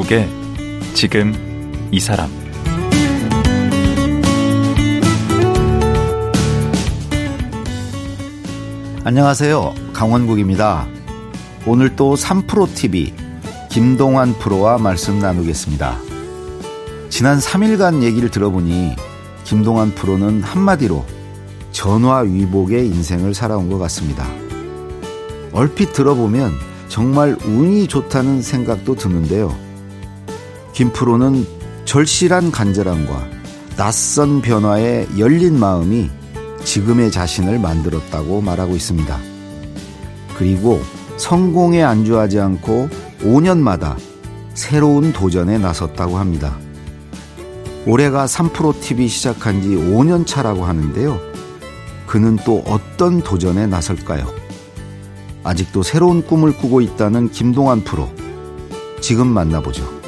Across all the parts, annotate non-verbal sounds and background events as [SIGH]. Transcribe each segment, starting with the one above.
강원국의 지금 이 사람 안녕하세요. 강원국입니다. 오늘 또 3프로TV 김동환 프로와 말씀 나누겠습니다. 지난 3일간 얘기를 들어보니 김동환 프로는 한마디로 전화위복의 인생을 살아온 것 같습니다. 얼핏 들어보면 정말 운이 좋다는 생각도 드는데요. 김 프로는 절실한 간절함과 낯선 변화에 열린 마음이 지금의 자신을 만들었다고 말하고 있습니다. 그리고 성공에 안주하지 않고 5년마다 새로운 도전에 나섰다고 합니다. 올해가 3프로TV 시작한 지 5년 차라고 하는데요. 그는 또 어떤 도전에 나설까요? 아직도 새로운 꿈을 꾸고 있다는 김동환 프로. 지금 만나보죠.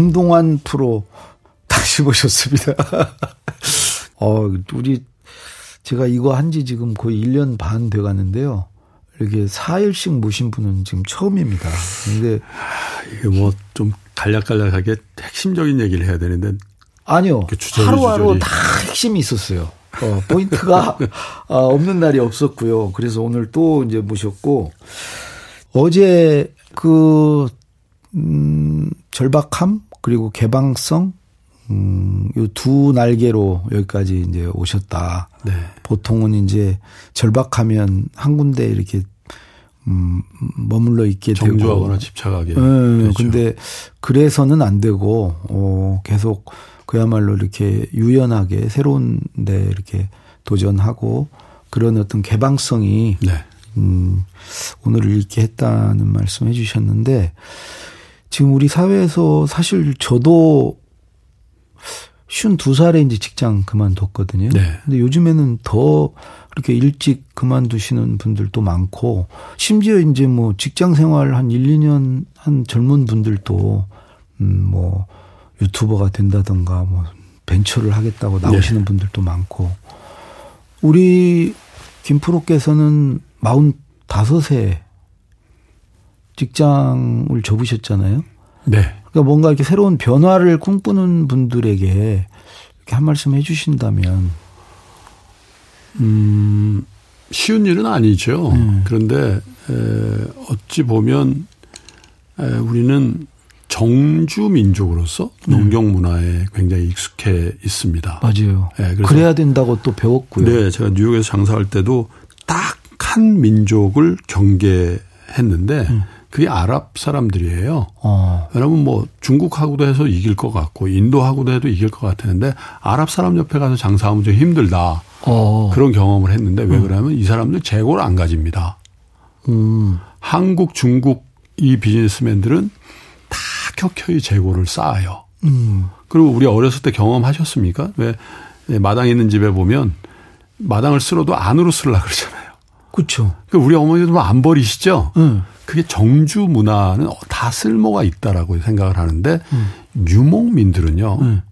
김동환 프로 다시 모셨습니다. [LAUGHS] 어, 우리 제가 이거 한 지 지금 거의 1년 반 돼 가는데요. 이렇게 4일씩 모신 분은 지금 처음입니다. 근데 이게 뭐 좀 간략간략하게 핵심적인 얘기를 해야 되는데 아니요. 하루하루 다 핵심이 있었어요. 어, 포인트가 어, [LAUGHS] 없는 날이 없었고요. 그래서 오늘 또 이제 모셨고 어제 그 음, 절박함 그리고 개방성 음, 요 두 날개로 여기까지 이제 오셨다. 네. 보통은 이제 절박하면 한 군데 이렇게 음, 머물러 있게 되고 정주하거나 집착하게. 네, 되죠. 근데 그래서는 안 되고 어, 계속 그야말로 이렇게 유연하게 새로운 데 이렇게 도전하고 그런 어떤 개방성이 네. 음, 오늘을 읽게 했다는 말씀 해 주셨는데 지금 우리 사회에서 사실 저도 쉰두 살에 이제 직장 그만뒀거든요. 네. 근데 요즘에는 더 그렇게 일찍 그만두시는 분들도 많고 심지어 이제 뭐 직장 생활 한 1, 2년 한 젊은 분들도 음뭐 유튜버가 된다던가 뭐 벤처를 하겠다고 나오시는 네. 분들도 많고 우리 김프로께서는 45세 직장을 접으셨잖아요. 네. 그러니까 뭔가 이렇게 새로운 변화를 꿈꾸는 분들에게 이렇게 한 말씀 해 주신다면 음, 쉬운 일은 아니죠. 음. 그런데 에, 어찌 보면 에, 우리는 정주 민족으로서 음. 농경 문화에 굉장히 익숙해 있습니다. 맞아요. 네, 그래야 된다고 또 배웠고요. 네, 제가 뉴욕에서 장사할 때도 딱 한 민족을 경계했는데 음. 그게 아랍 사람들이에요. 어. 왜냐하면 뭐 중국하고도 해서 이길 것 같고 인도하고도 해도 이길 것 같았는데 아랍 사람 옆에 가서 장사하면 좀 힘들다. 어. 그런 경험을 했는데 왜 음. 그러냐면 이 사람들 재고를 안 가집니다. 음. 한국, 중국 이 비즈니스맨들은 다 켜켜이 재고를 쌓아요. 음. 그리고 우리 어렸을 때 경험하셨습니까? 왜 마당 있는 집에 보면 마당을 쓸어도 안으로 쓸라 그러잖아요. 그렇죠. 우리 어머니도 안 버리시죠? 음. 그게 정주 문화는 다 쓸모가 있다라고 생각을 하는데 음. 유목민들은요 음.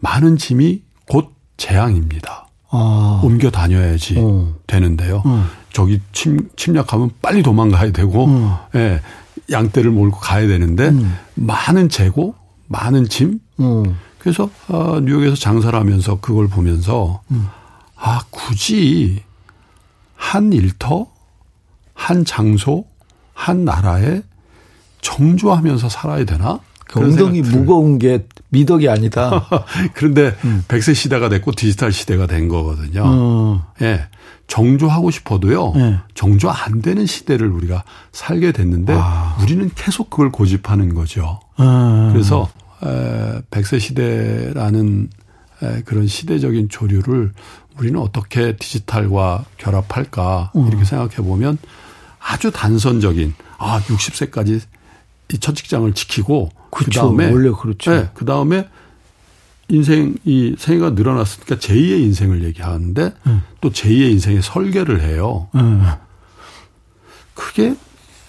많은 짐이 곧 재앙입니다. 아. 옮겨 다녀야지 어. 되는데요. 음. 저기 침, 침략하면 빨리 도망가야 되고, 음. 예, 양떼를 몰고 가야 되는데 음. 많은 재고, 많은 짐. 음. 그래서 어, 뉴욕에서 장사를 하면서 그걸 보면서 아 굳이 한 일터, 한 장소, 한 나라에 정주하면서 살아야 되나? 그 엉덩이 무거운 게 미덕이 아니다. [LAUGHS] 그런데 음. 100세 시대가 됐고 디지털 시대가 된 거거든요. 어. 예. 정조하고 싶어도요. 네. 정조 안 되는 시대를 우리가 살게 됐는데 아. 우리는 계속 그걸 고집하는 거죠. 아. 그래서 에, 100세 시대라는 에, 그런 시대적인 조류를 우리는 어떻게 디지털과 결합할까 음. 이렇게 생각해 보면 아주 단선적인 아 60세까지 이 첫 직장을 지키고 그 다음에 원래 그렇죠. 네, 그 다음에 인생 이 생애가 늘어났으니까 제2의 인생을 얘기하는데 음. 또 제2의 인생의 설계를 해요. 음. 그게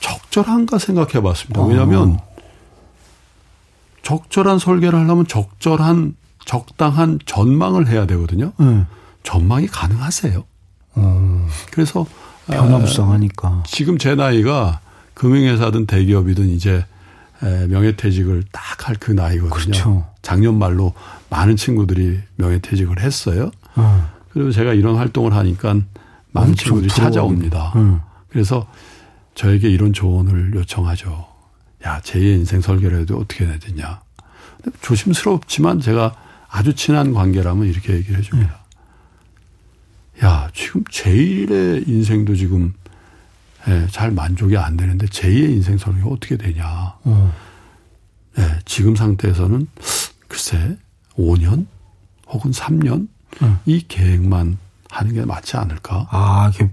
적절한가 생각해 봤습니다. 왜냐하면 어. 적절한 설계를 하려면 적절한 적당한 전망을 해야 되거든요. 네. 전망이 가능하세요. 어. 그래서 변화무쌍하니까 지금 제 나이가 금융회사든 대기업이든 이제 명예퇴직을 딱 할 그 나이거든요. 그렇죠. 작년 말로 많은 친구들이 명예퇴직을 했어요. 어. 그리고 제가 이런 활동을 하니까 많은 친구들이 찾아옵니다. 음. 그래서 저에게 이런 조언을 요청하죠. 야, 제2의 인생 설계를 해도 어떻게 해야 되냐. 조심스럽지만 제가 아주 친한 관계라면 이렇게 얘기를 해줍니다. 음. 야, 지금 제1의 인생도 지금 예, 잘 만족이 안 되는데 제2의 인생 설계가 어떻게 되냐. 음. 예, 지금 상태에서는 글쎄 5년 혹은 3년 음. 이 계획만 하는 게 맞지 않을까? 아, 이게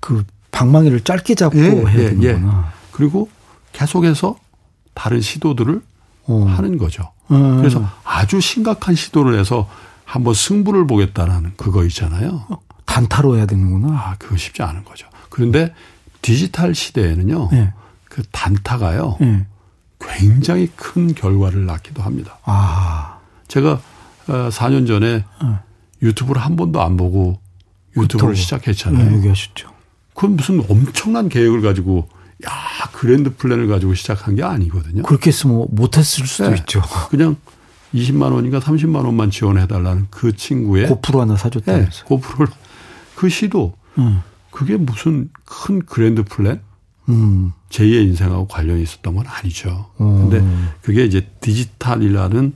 그 방망이를 짧게 잡고 예, 해야 예, 되는구나. 예. 그리고 계속해서 다른 시도들을 어. 하는 거죠. 음. 그래서 아주 심각한 시도를 해서 한번 승부를 보겠다라는 그거 있잖아요. 단타로 해야 되는구나. 아, 그거 쉽지 않은 거죠. 그런데 디지털 시대에는요. 네. 그 단타가요. 네. 굉장히 큰 결과를 낳기도 합니다. 아. 제가 4년 어, 전에 네. 유튜브를 한 번도 안 보고 유튜브를 시작했잖아요. 네, 얘기하셨죠. 그건 무슨 엄청난 계획을 가지고 야 그랜드 플랜을 가지고 시작한 게 아니거든요. 그렇게 했으면 못했을 수도 네. 있죠. 그냥 20만 원인가 30만 원만 지원해 달라는 그 친구의 고프로 하나 사줬다면서. 네, 고프로를 그 시도 음. 그게 무슨 큰 grand plan? 음. 제2의 인생하고 관련이 있었던 건 아니죠. 음. 근데 그게 이제 디지털이라는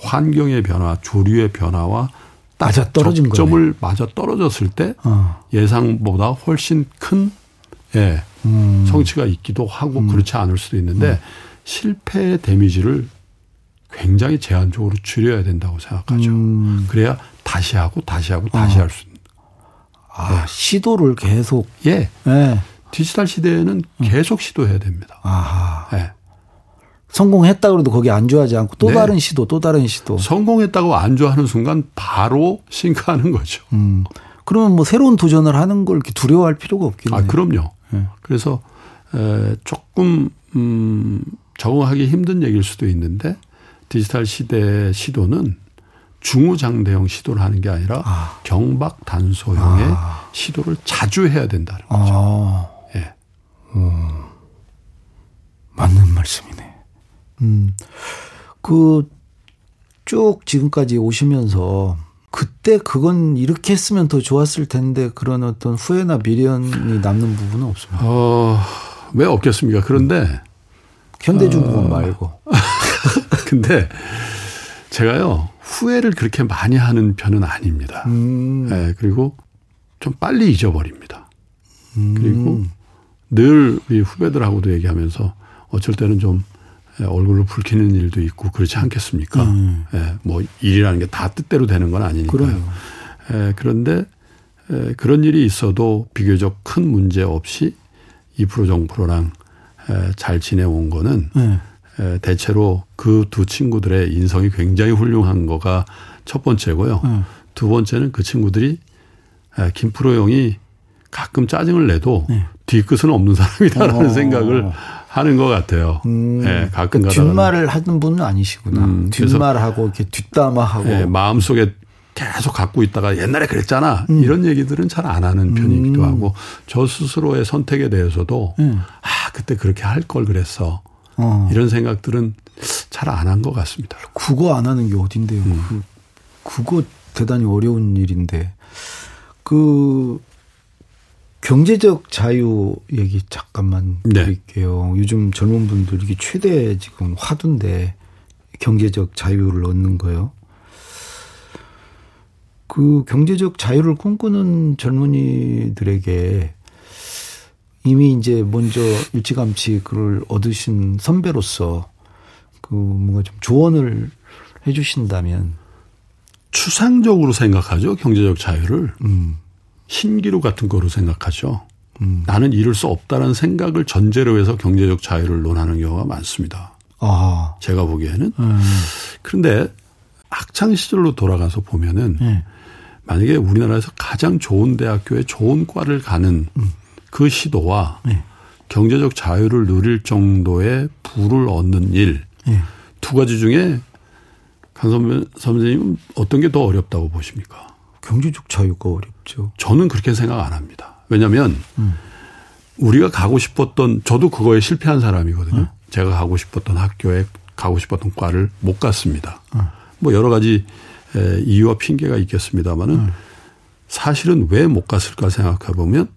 환경의 변화, 조류의 변화와 맞아 떨어진 점을 맞아 떨어졌을 때 어. 예상보다 훨씬 큰 예, 음. 성취가 있기도 하고 음. 그렇지 않을 수도 있는데 음. 실패의 데미지를 굉장히 제한적으로 줄여야 된다고 생각하죠. 음. 그래야 다시 하고 다시 하고 다시 어. 할수 있는. 아, 네. 시도를 계속. 예. 네. 디지털 시대에는 음. 계속 시도해야 됩니다. 아. 예. 성공했다 그래도 거기 안주하지 않고 또 네. 다른 시도 또 다른 시도. 성공했다고 안주하는 순간 바로 싱크하는 거죠. 음. 그러면 뭐 새로운 도전을 하는 걸 이렇게 두려워할 필요가 없겠네요. 아, 그럼요. 네. 그래서 에, 조금 음, 적응하기 힘든 얘기일 수도 있는데 디지털 시대의 시도는 중후장대형 시도를 하는 게 아니라 아. 경박 단소형의 아. 시도를 자주 해야 된다는 거죠. 아. 예. 음. 맞는 말씀이네. 음. 그 쭉 지금까지 오시면서 그때 그건 이렇게 했으면 더 좋았을 텐데 그런 어떤 후회나 미련이 남는 부분은 없습니다. 어, 왜 없겠습니까? 그런데 현대중공업 어. 말고. [LAUGHS] 근데 제가요 후회를 그렇게 많이 하는 편은 아닙니다. 음. 네, 그리고 좀 빨리 잊어버립니다. 음. 그리고 늘 우리 후배들하고도 얘기하면서 어쩔 때는 좀 얼굴을 붉히는 일도 있고 그렇지 않겠습니까? 음. 예, 뭐 일이라는 게 다 뜻대로 되는 건 아니니까요. 예, 그런데 에, 그런 일이 있어도 비교적 큰 문제 없이 이프로 정프로랑 에, 잘 지내온 거는 네. 에, 대체로 그 두 친구들의 인성이 굉장히 훌륭한 거가 첫 번째고요. 네. 두 번째는 그 친구들이 에, 김프로 형이 가끔 짜증을 내도 네. 뒤끝은 없는 사람이다라는 어. 생각을 하는 것 같아요. 음, 네, 가끔 그 뒷말을 하는 분은 아니시구나. 음, 뒷말하고 이렇게 뒷담화하고 네, 마음속에 계속 갖고 있다가 옛날에 그랬잖아 음. 이런 얘기들은 잘 안 하는 편이기도 음. 하고 저 스스로의 선택에 대해서도 음. 아 그때 그렇게 할 걸 그랬어 어. 이런 생각들은 잘 안 한 것 같습니다. 국어 안 하는 게 어딘데요? 음. 그 국어 대단히 어려운 일인데 그 경제적 자유 얘기 잠깐만 네. 드릴게요. 요즘 젊은 분들 이게 최대 지금 화두인데 경제적 자유를 얻는 거요. 그 경제적 자유를 꿈꾸는 젊은이들에게 이미 이제 먼저 일찌감치 그를 얻으신 선배로서 그 뭔가 좀 조언을 해 주신다면 추상적으로 생각하죠 경제적 자유를 음. 신기루 같은 거로 생각하죠. 음. 나는 이룰 수 없다는 생각을 전제로 해서 경제적 자유를 논하는 경우가 많습니다. 아. 제가 보기에는. 음. 그런데 학창 시절로 돌아가서 보면은 네. 만약에 우리나라에서 가장 좋은 대학교에 좋은 과를 가는 음. 그 시도와 네. 경제적 자유를 누릴 정도의 부를 얻는 일. 예. 두 가지 중에 강 선배, 선생님은 어떤 게 더 어렵다고 보십니까? 경제적 자유가 어렵죠. 저는 그렇게 생각 안 합니다. 왜냐하면 음. 우리가 가고 싶었던 저도 그거에 실패한 사람이거든요. 음. 제가 가고 싶었던 학교에 가고 싶었던 과를 못 갔습니다. 음. 뭐 여러 가지 이유와 핑계가 있겠습니다만은 음. 사실은 왜 못 갔을까 생각해 보면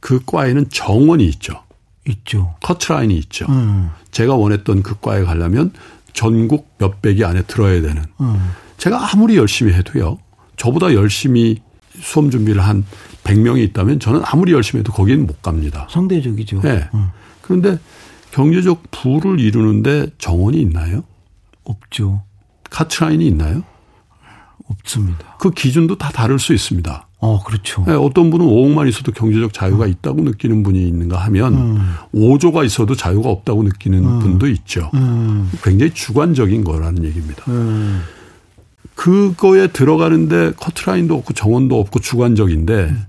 그 과에는 정원이 있죠. 있죠. 커트라인이 있죠. 음. 제가 원했던 그 과에 가려면 전국 몇백이 안에 들어야 되는. 음. 제가 아무리 열심히 해도요. 저보다 열심히 수험 준비를 한 100명이 있다면 저는 아무리 열심히 해도 거기는 못 갑니다. 상대적이죠. 네. 음. 그런데 경제적 부를 이루는데 정원이 있나요? 없죠. 카트라인이 있나요? 없습니다. 그 기준도 다 다를 수 있습니다. 어, 그렇죠. 네, 어떤 분은 5억만 있어도 경제적 자유가 음. 있다고 느끼는 분이 있는가 하면 음. 5조가 있어도 자유가 없다고 느끼는 음. 분도 있죠. 음. 굉장히 주관적인 거라는 얘기입니다. 음. 그거에 들어가는데 커트라인도 없고 정원도 없고 주관적인데 음.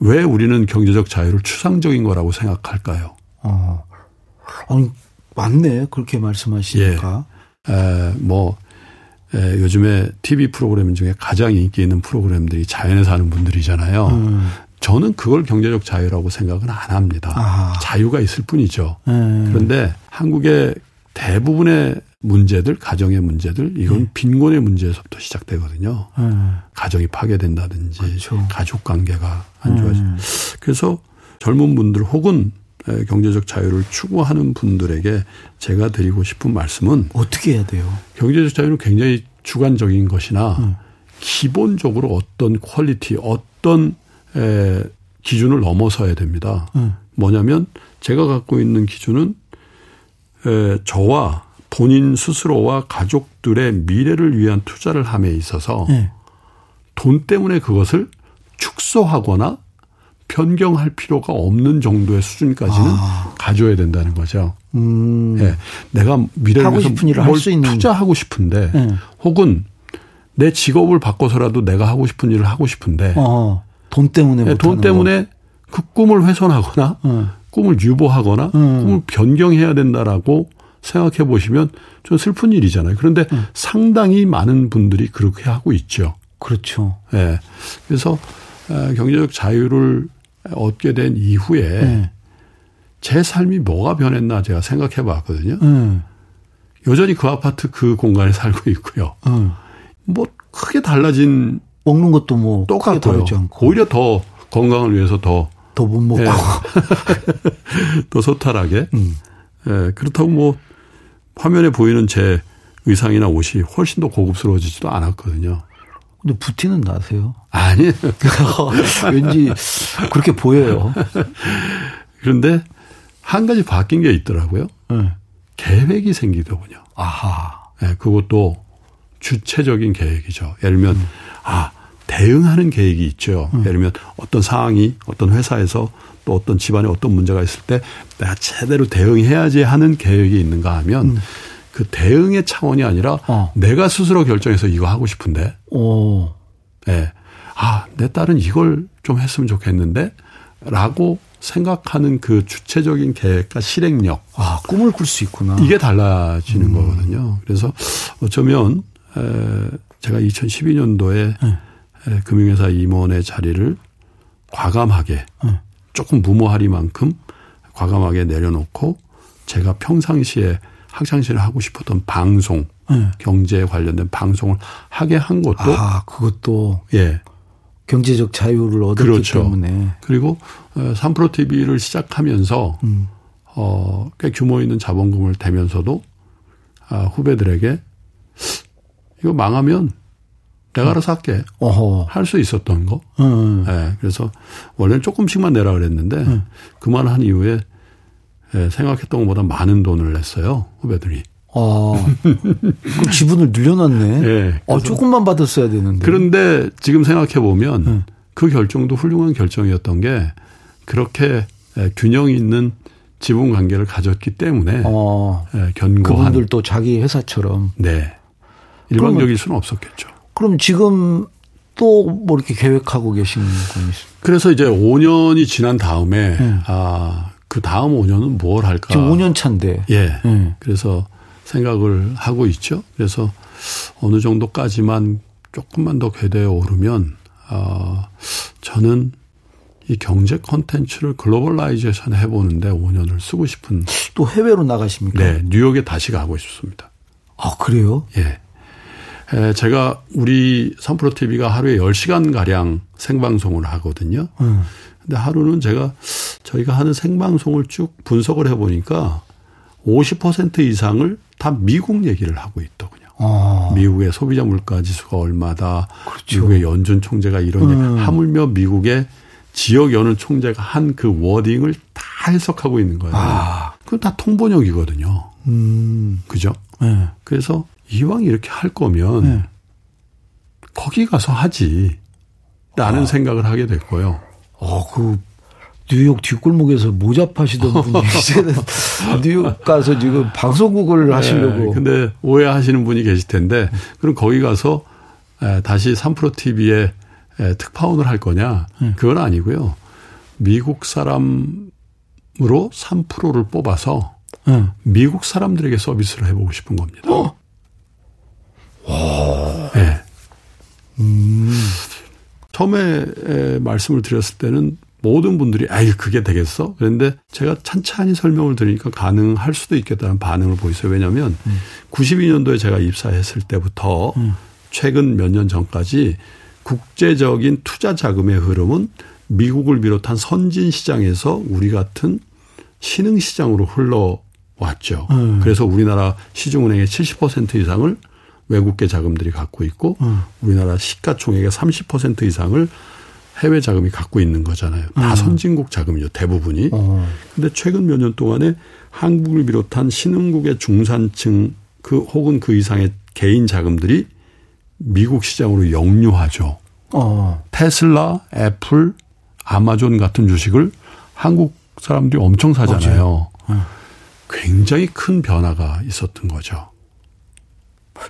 왜 우리는 경제적 자유를 추상적인 거라고 생각할까요? 어. 아니, 맞네. 그렇게 말씀하시니까. 예. 에, 뭐 예, 요즘에 TV 프로그램 중에 가장 인기 있는 프로그램들이 자연에 사는 분들이잖아요. 음. 저는 그걸 경제적 자유라고 생각은 안 합니다. 아. 자유가 있을 뿐이죠. 음. 그런데 한국의 대부분의 문제들, 가정의 문제들, 이건 음. 빈곤의 문제에서부터 시작되거든요. 음. 가정이 파괴된다든지, 그렇죠. 가족 관계가 안 좋아지. 음. 그래서 젊은 분들 혹은 경제적 자유를 추구하는 분들에게 제가 드리고 싶은 말씀은 어떻게 해야 돼요? 경제적 자유는 굉장히 주관적인 것이나 음. 기본적으로 어떤 퀄리티, 어떤 에, 기준을 넘어서야 됩니다. 음. 뭐냐면 제가 갖고 있는 기준은 에, 저와 본인 스스로와 가족들의 미래를 위한 투자를 함에 있어서 네. 돈 때문에 그것을 축소하거나 변경할 필요가 없는 정도의 수준까지는 아. 가져야 된다는 거죠. 음. 네. 내가 할수 있는 투자하고 싶은데 네. 혹은 내 직업을 바꿔서라도 내가 하고 싶은 일을 하고 싶은데 어. 돈 때문에 네, 돈 때문에 거. 그 꿈을 훼손하거나 음. 꿈을 유보하거나 음. 꿈을 변경해야 된다라고 생각해 보시면 좀 슬픈 일이잖아요. 그런데 음. 상당히 많은 분들이 그렇게 하고 있죠. 그렇죠. 예. 네. 그래서 어, 경제적 자유를 얻게 된 이후에 네. 제 삶이 뭐가 변했나 제가 생각해 봤거든요. 네. 여전히 그 아파트 그 공간에 살고 있고요. 네. 뭐 크게 달라진 먹는 것도 뭐 똑같아요. 오히려 더 건강을 위해서 더 더 못 먹고 네. [LAUGHS] 더 소탈하게. 음. 예, 그렇다고 뭐 화면에 보이는 제 의상이나 옷이 훨씬 더 고급스러워지지도 않았거든요. 근데 부티는 나세요? 아니. [LAUGHS] 왠지 그렇게 보여요. 그런데 한 가지 바뀐 게 있더라고요. 네. 계획이 생기더군요. 아하. 네, 그것도 주체적인 계획이죠. 예를 들면, 음. 아, 대응하는 계획이 있죠. 음. 예를 들면 어떤 상황이 어떤 회사에서 또 어떤 집안에 어떤 문제가 있을 때 내가 제대로 대응해야지 하는 계획이 있는가 하면 음. 그 대응의 차원이 아니라 어. 내가 스스로 결정해서 이거 하고 싶은데. 오. 예. 네. 아, 내 딸은 이걸 좀 했으면 좋겠는데 라고 생각하는 그 주체적인 계획과 실행력. 아, 꿈을 꿀 수 있구나. 이게 달라지는 음. 거거든요. 그래서 어쩌면 에, 제가 2012년도에 네. 에, 금융회사 임원의 자리를 과감하게 네. 조금 무모하리만큼 과감하게 내려놓고 제가 평상시에 학창시절에 하고 싶었던 방송, 네. 경제에 관련된 방송을 하게 한 것도 아 그것도 예 경제적 자유를 얻었기 그렇죠. 때문에 그리고 3프로 어, TV를 시작하면서 음. 어, 꽤 규모 있는 자본금을 대면서도 아, 후배들에게 이거 망하면 내가 알아서 할게. 할 수 있었던 거. 음. 네, 그래서 원래는 조금씩만 내라 그랬는데 음. 그만한 이후에 예, 생각했던 것보다 많은 돈을 냈어요 후배들이. 아, 그 지분을 늘려놨네. 네, 아, 조금만 받았어야 되는데. 그런데 지금 생각해 보면 네. 그 결정도 훌륭한 결정이었던 게 그렇게 예, 균형 있는 지분 관계를 가졌기 때문에 어, 견고한 그분들도 자기 회사처럼 네 일방적일 수는 없었겠죠. 그럼 지금 또 뭐 이렇게 계획하고 계신 건 있습니까? 그래서 이제 5년이 지난 다음에 네. 아 그 다음 5년은 뭘 할까? 지금 5년 차인데. 예. 네. 그래서 생각을 하고 있죠. 그래서 어느 정도까지만 조금만 더 궤도에 오르면 어 저는 이 경제 컨텐츠를 globalization 해보는데 5년을 쓰고 싶은. 또 해외로 나가십니까? 네, 뉴욕에 다시 가고 싶습니다. 아 그래요? 예. 에, 제가 우리 삼프로 TV가 하루에 10시간 가량 생방송을 하거든요. 음. 근데 하루는 제가 저희가 하는 생방송을 쭉 분석을 해보니까 50% 이상을 다 미국 얘기를 하고 있더군요. 아. 미국의 소비자 물가 지수가 얼마다, 그렇죠. 미국의 연준 총재가 이런 음. 하물며 미국의 지역 연은 총재가 한 그 워딩을 다 해석하고 있는 거예요. 아. 그건 다 통번역이거든요. 음. 그죠? 네. 그래서 이왕 이렇게 할 거면 네. 거기 가서 하지. 라는 아. 생각을 하게 됐고요. 어, 그 뉴욕 뒷골목에서 모자 파시던 분이 [LAUGHS] 이제는 뉴욕 가서 지금 방송국을 네, 하시려고. 근데 오해하시는 분이 계실 텐데 그럼 거기 가서 다시 3프로 TV에 특파원을 할 거냐? 네. 그건 아니고요. 미국 사람으로 3%를 뽑아서 네. 미국 사람들에게 서비스를 해보고 싶은 겁니다. 어? 와. 네. 음. 처음에 말씀을 드렸을 때는 모든 분들이 아유 그게 되겠어? 그런데 제가 찬찬히 설명을 드리니까 가능할 수도 있겠다는 반응을 보이세요. 왜냐하면 음. 92년도에 제가 입사했을 때부터 음. 최근 몇 년 전까지 국제적인 투자 자금의 흐름은 미국을 비롯한 선진 시장에서 우리 같은 신흥 시장으로 흘러왔죠. 음. 그래서 우리나라 시중은행의 70% 이상을 외국계 자금들이 갖고 있고 음. 우리나라 시가총액의 30% 이상을 해외 자금이 갖고 있는 거잖아요. 다 음. 선진국 자금이죠. 대부분이. 어. 근데 최근 몇 년 동안에 한국을 비롯한 신흥국의 중산층 그 혹은 그 이상의 개인 자금들이 미국 시장으로 역류하죠. 어. 테슬라, 애플, 아마존 같은 주식을 한국 사람들이 엄청 사잖아요. 어. 굉장히 큰 변화가 있었던 거죠.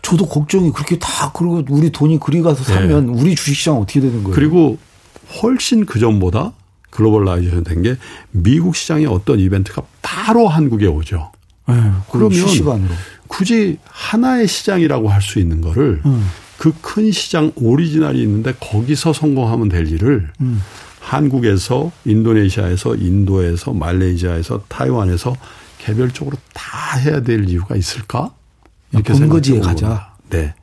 저도 걱정이 그렇게 다 그러고 우리 돈이 그리 가서 사면 네. 우리 주식시장 어떻게 되는 거예요? 그리고 훨씬 그 전보다 globalization 된 게 미국 시장의 어떤 이벤트가 바로 한국에 오죠. 네, 그러면 실시간으로. 굳이 하나의 시장이라고 할 수 있는 거를 음. 그큰 시장 오리지널이 있는데 거기서 성공하면 될 일을 음. 한국에서 인도네시아에서 인도에서 말레이시아에서 타이완에서 개별적으로 다 해야 될 이유가 있을까? 이렇게 본거지에 가자. 네.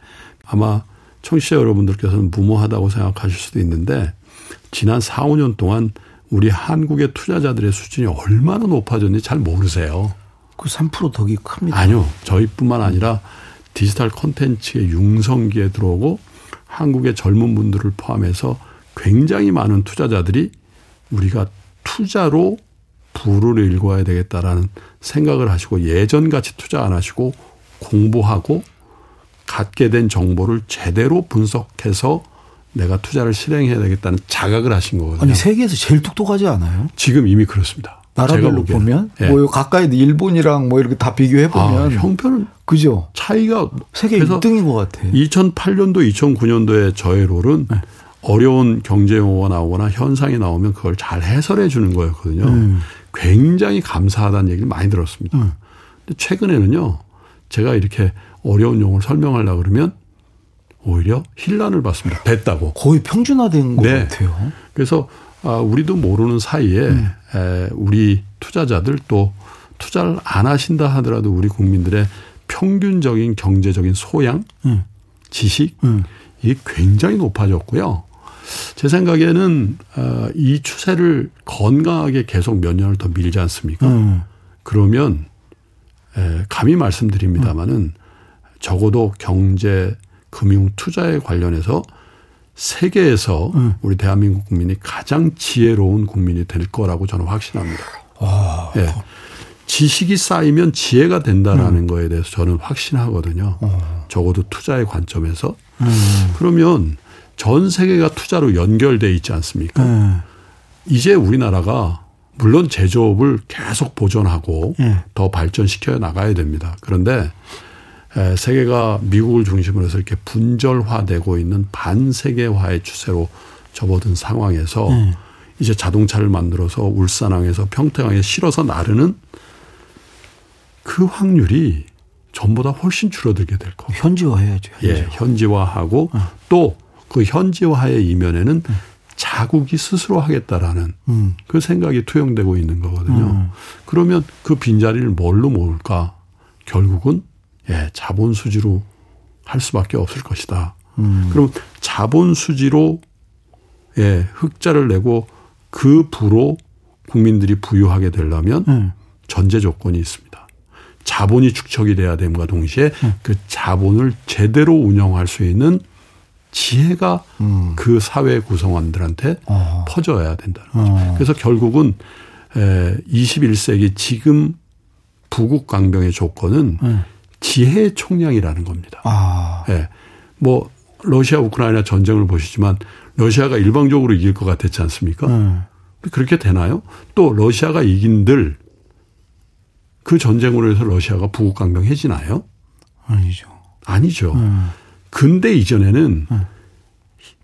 아마 청취자 여러분들께서는 무모하다고 생각하실 수도 있는데 지난 4, 5년 동안 우리 한국의 투자자들의 수준이 얼마나 높아졌는지 잘 모르세요. 그 3% 덕이 큽니다. 아니요. 저희뿐만 아니라 디지털 콘텐츠의 융성기에 들어오고 한국의 젊은 분들을 포함해서 굉장히 많은 투자자들이 우리가 투자로 부를 일궈야 되겠다라는 생각을 하시고 예전같이 투자 안 하시고 공부하고 갖게 된 정보를 제대로 분석해서 내가 투자를 실행해야 되겠다는 자각을 하신 거거든요. 아니 세계에서 제일 똑똑하지 않아요? 지금 이미 그렇습니다. 나라별로 보면 네. 뭐 가까이 일본이랑 뭐 이렇게 다 비교해 보면 아, 형편은 그죠 차이가 세계 1등인 것 같아. 2008년도 2009년도에 저의 롤은 네. 어려운 경제 용어가 나오거나 현상이 나오면 그걸 잘 해설해 주는 거였거든요. 음. 굉장히 감사하다는 얘기를 많이 들었습니다. 음. 근데 최근에는요 제가 이렇게 어려운 용어를 설명하려 그러면 오히려 힐난을 받습니다. 됐다고. 거의 평준화된 것 네. 같아요. 그래서 아, 우리도 모르는 사이에 음. 에, 우리 투자자들 또 투자를 안 하신다 하더라도 우리 국민들의 평균적인 경제적인 소양, 음. 지식 음. 이게 굉장히 높아졌고요. 제 생각에는 어, 이 추세를 건강하게 계속 몇 년을 더 밀지 않습니까? 음. 그러면 에, 감히 말씀드립니다마는 적어도 경제, 금융, 투자에 관련해서 세계에서 음. 우리 대한민국 국민이 가장 지혜로운 국민이 될 거라고 저는 확신합니다. 아. 예. 지식이 쌓이면 지혜가 된다라는 음. 거에 대해서 저는 확신하거든요. 어. 적어도 투자의 관점에서. 음. 그러면 전 세계가 투자로 연결돼 있지 않습니까? 음. 이제 우리나라가 물론 제조업을 계속 보존하고 예. 더 발전시켜 나가야 됩니다. 그런데 세계가 미국을 중심으로 해서 이렇게 분절화되고 있는 반세계화의 추세로 접어든 상황에서 네. 이제 자동차를 만들어서 울산항에서 평택항에 실어서 나르는 그 확률이 전보다 훨씬 줄어들게 될 거고. 현지화해야죠. 현지화. 예, 현지화하고 어. 또그 현지화의 이면에는 음. 자국이 스스로 하겠다라는 음. 그 생각이 투영되고 있는 거거든요. 음. 그러면 그 빈자리를 뭘로 모을까? 결국은 예, 자본 수지로 할 수밖에 없을 것이다. 음. 그럼 자본 수지로 예, 흑자를 내고 그 부로 국민들이 부유하게 되려면 음. 전제 조건이 있습니다. 자본이 축적이 돼야 됨과 동시에 음. 그 자본을 제대로 운영할 수 있는 지혜가 음. 그 사회 구성원들한테 어. 퍼져야 된다는 거죠. 어. 그래서 결국은 에 21세기 지금 부국 강병의 조건은 음. 지혜의 총량이라는 겁니다. 아. 예. 뭐 러시아 우크라이나 전쟁을 보시지만 러시아가 일방적으로 이길 것 같았지 않습니까? 음. 그렇게 되나요? 또 러시아가 이긴들 그 전쟁으로 해서 러시아가 부국 강병해지나요? 아니죠. 아니죠. 음. 근대 이전에는 음.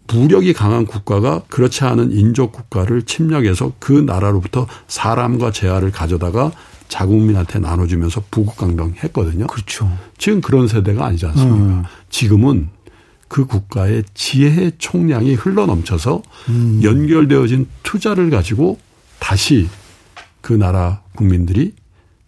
무력이 강한 국가가 그렇지 않은 인족 국가를 침략해서 그 나라로부터 사람과 재화를 가져다가 자국민한테 나눠주면서 부국강병 했거든요. 그렇죠. 지금 그런 세대가 아니지 않습니까? 음. 지금은 그 국가의 지혜의 총량이 흘러 넘쳐서 음. 연결되어진 투자를 가지고 다시 그 나라 국민들이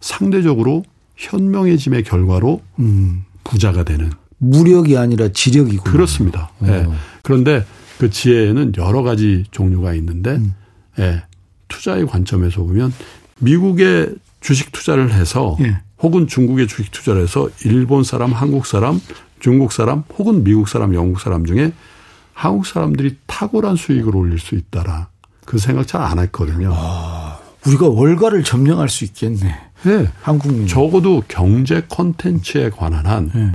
상대적으로 현명해짐의 결과로 음. 부자가 되는 무력이 아니라 지력이고 그렇습니다. 예. 네. 그런데 그 지혜에는 여러 가지 종류가 있는데 음. 예. 투자의 관점에서 보면 미국의 주식 투자를 해서 예. 혹은 중국의 주식 투자를 해서 일본 사람, 한국 사람, 중국 사람 혹은 미국 사람, 영국 사람 중에 한국 사람들이 탁월한 수익을 올릴 수 있다라 그 생각 잘 안 했거든요. 아, 우리가 월가를 점령할 수 있겠네. 네. 한국 적어도 경제 콘텐츠에 관한 한 네.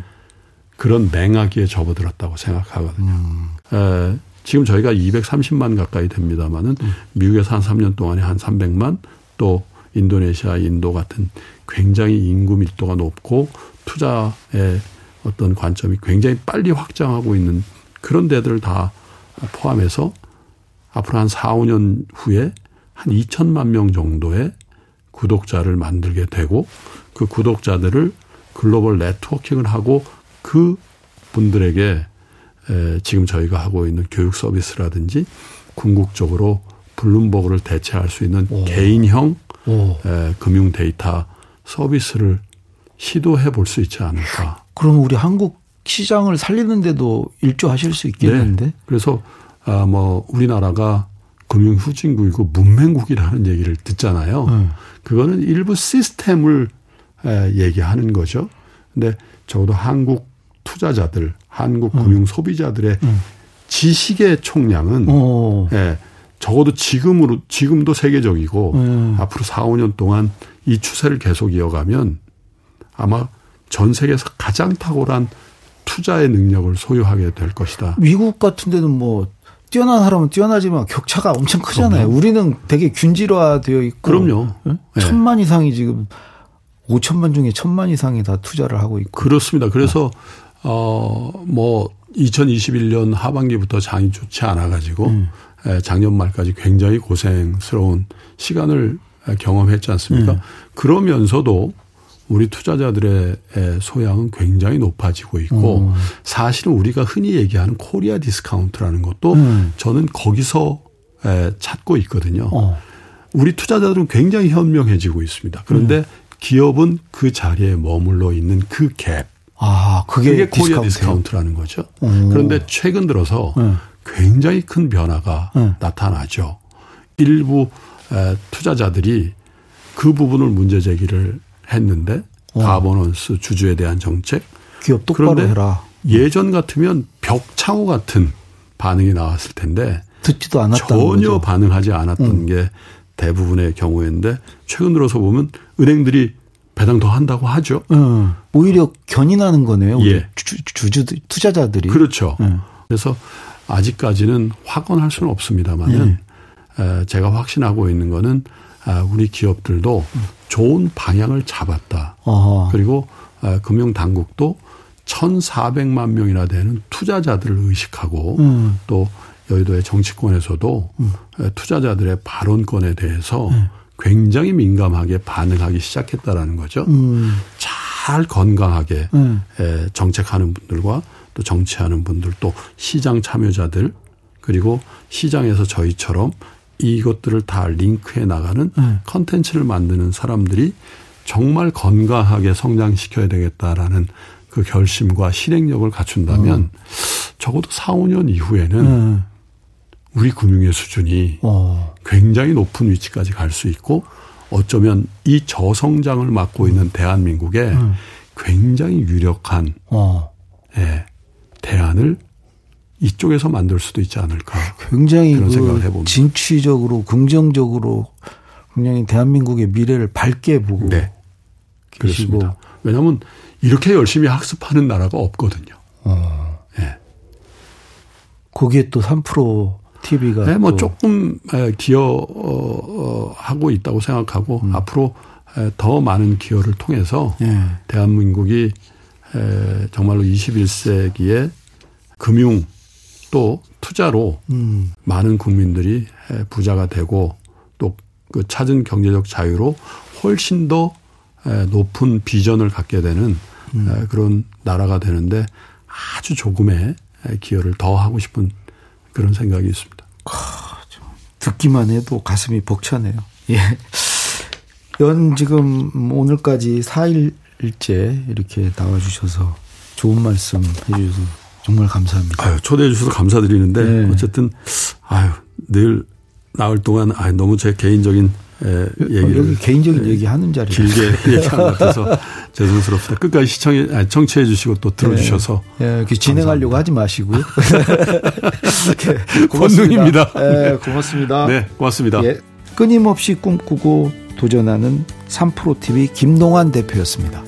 그런 맹아기에 접어들었다고 생각하거든요. 음. 에, 지금 저희가 230만 가까이 됩니다마는 음. 미국에서 한 3년 동안에 한 300만 또 인도네시아, 인도 같은 굉장히 인구 밀도가 높고 투자의 어떤 관점이 굉장히 빨리 확장하고 있는 그런 데들을 다 포함해서 앞으로 한 4, 5년 후에 한 2천만 명 정도의 구독자를 만들게 되고 그 구독자들을 글로벌 네트워킹을 하고 그 분들에게 에, 지금 저희가 하고 있는 교육 서비스라든지 궁극적으로 블룸버그를 대체할 수 있는 오. 개인형 에, 금융 데이터 서비스를 시도해 볼 수 있지 않을까. 그럼 우리 한국 시장을 살리는데도 일조하실 수 있겠는데? 네. 그래서 아 뭐 우리나라가 금융 후진국이고 문맹국이라는 얘기를 듣잖아요. 음. 그거는 일부 시스템을 얘기하는 거죠. 근데 적어도 한국 투자자들, 한국 음. 금융 소비자들의 음. 지식의 총량은 오. 예, 적어도 지금으로 지금도 세계적이고 음. 앞으로 4, 5년 동안 이 추세를 계속 이어가면 아마 전 세계에서 가장 탁월한 투자의 능력을 소유하게 될 것이다. 미국 같은 데는 뭐 뛰어난 사람은 뛰어나지만 격차가 엄청 크잖아요. 그럼요. 우리는 되게 균질화되어 있고. 그럼요. 네? 천만 이상이 지금 5천만 중에 천만 이상이 다 투자를 하고 있고. 그렇습니다. 그래서 네. 어뭐 2021년 하반기부터 장이 좋지 않아 가지고 음. 작년 말까지 굉장히 고생스러운 시간을 경험했지 않습니까? 음. 그러면서도 우리 투자자들의 소양은 굉장히 높아지고 있고 음. 사실은 우리가 흔히 얘기하는 코리아 디스카운트라는 것도 음. 저는 거기서 찾고 있거든요. 어. 우리 투자자들은 굉장히 현명해지고 있습니다. 그런데 음. 기업은 그 자리에 머물러 있는 그 갭. 아, 그게, 그게 코리아 디스카운트라는 거죠. 오. 그런데 최근 들어서 네. 굉장히 큰 변화가 네. 나타나죠. 일부 투자자들이 그 부분을 문제 제기를 했는데 어. 가버넌스 주주에 대한 정책. 기업 똑바로 그런데 해라. 예전 같으면 벽창호 같은 반응이 나왔을 텐데 듣지도 않았다. 전혀 거죠. 반응하지 않았던 음. 게 대부분의 경우였는데 최근 들어서 보면 은행들이 배당 더 한다고 하죠. 음. 오히려 견인하는 거네요. 예. 주, 주 투자자들이. 그렇죠. 음. 그래서 아직까지는 확언할 수는 없습니다만은 예. 제가 확신하고 있는 거는 아, 우리 기업들도 음. 좋은 방향을 잡았다. 어허. 그리고 아, 금융 당국도 1,400만 명이나 되는 투자자들을 의식하고 음. 또 여의도의 정치권에서도 음. 투자자들의 발언권에 대해서 네. 굉장히 민감하게 반응하기 시작했다라는 거죠. 음. 잘 건강하게 음. 정책하는 분들과 또 정치하는 분들 또 시장 참여자들 그리고 시장에서 저희처럼 이것들을 다 링크해 나가는 네. 컨텐츠를 만드는 사람들이 정말 건강하게 성장시켜야 되겠다라는 그 결심과 실행력을 갖춘다면 음. 적어도 4, 5년 이후에는 네. 우리 금융의 수준이 어. 굉장히 높은 위치까지 갈 수 있고 어쩌면 이 저성장을 맡고 있는 대한민국에 음. 굉장히 유력한 어. 예, 대안을 이쪽에서 만들 수도 있지 않을까. 굉장히 그런 그 생각을 해봅니다. 진취적으로 긍정적으로 굉장히 대한민국의 미래를 밝게 보고 네. 계시고. 그렇습니다. 왜냐하면 이렇게 열심히 학습하는 나라가 없거든요. 어. 예. 거기에 또 3% TV가 네, 뭐 조금 기여하고 있다고 생각하고 음. 앞으로 더 많은 기여를 통해서 예. 대한민국이 정말로 21세기에 금융 또 투자로 음. 많은 국민들이 부자가 되고 또 그 찾은 경제적 자유로 훨씬 더 높은 비전을 갖게 되는 음. 그런 나라가 되는데 아주 조금의 기여를 더 하고 싶은 그런 생각이 있습니다. 듣기만 해도 가슴이 벅차네요. 예. 연 지금 오늘까지 4일 째 이렇게 나와주셔서 좋은 말씀 해주셔서 정말 감사합니다. 아유, 초대해 주셔서 감사드리는데 네. 어쨌든 아유 늘 나올 동안 아 너무 제 개인적인 에, 얘기를 여기 개인적인 얘기 하는 자리 길게 얘기한 것 같아서 [LAUGHS] 죄송스럽습니다. 끝까지 시청해 아니, 청취해 주시고 또 들어주셔서 네. 네, 진행하려고 하지 마시고요. [LAUGHS] 권능입니다. 네, 고맙습니다. 네, 고맙습니다. 예, 끊임없이 꿈꾸고 도전하는 3프로 TV 김동환 대표였습니다.